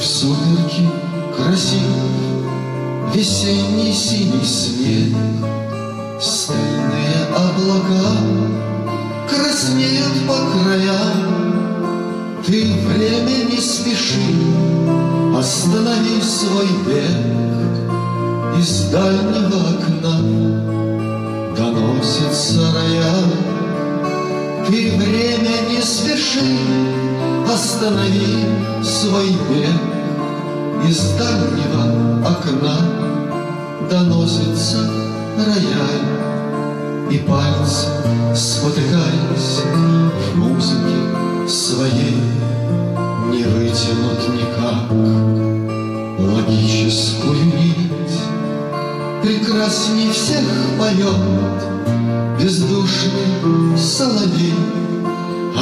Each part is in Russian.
В сумерки красив Весенний синий снег. Стальные облака Краснеют по краям. Ты время не спеши Останови свой бег. Из дальнего окна Доносится рояль. Ты время не спеши Останови свой бег Из дальнего окна Доносится рояль И пальцы, спотыкаясь В музыке своей Не вытянут никак. Логическую нить Прекрасней всех поет Бездушный соловей.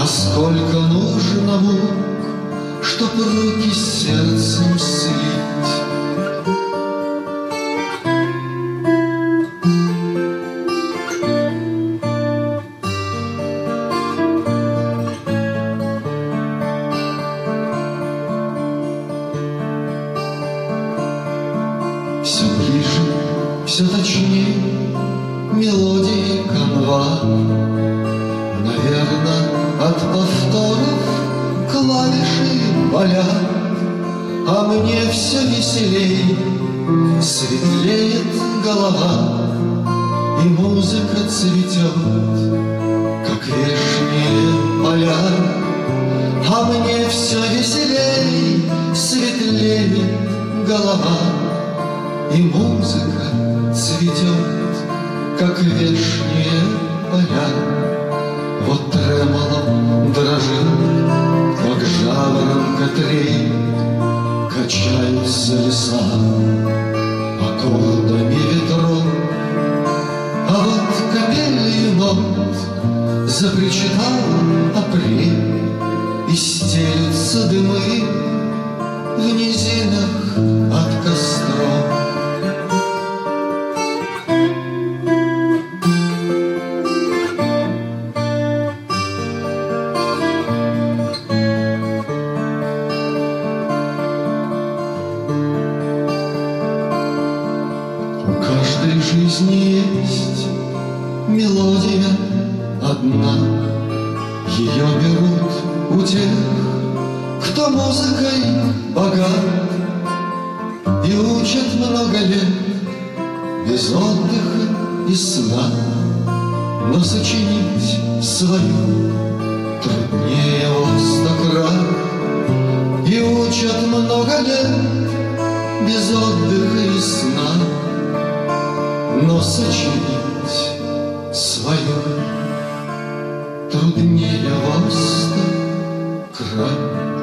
А сколько нужно мук Чтоб руки с сердцем слить. Все ближе, все точнее Мелодии канва Болят А мне все веселей Светлеет голова И музыка цветет Как вешние поля А мне все веселей Светлеет голова и музыка цветет, как вешние поля. Качаются леса аккордами ветров. А вот капелью нот запричитал апрель, И стелются дымы в низинах от костров. Каждой жизни есть мелодия одна. Ее берут у тех, кто музыкой богат И учат много лет без отдыха и сна. Но сочинить свою труднее во сто. И учат много лет без отдыха Сочинить свою труднее во сто крат.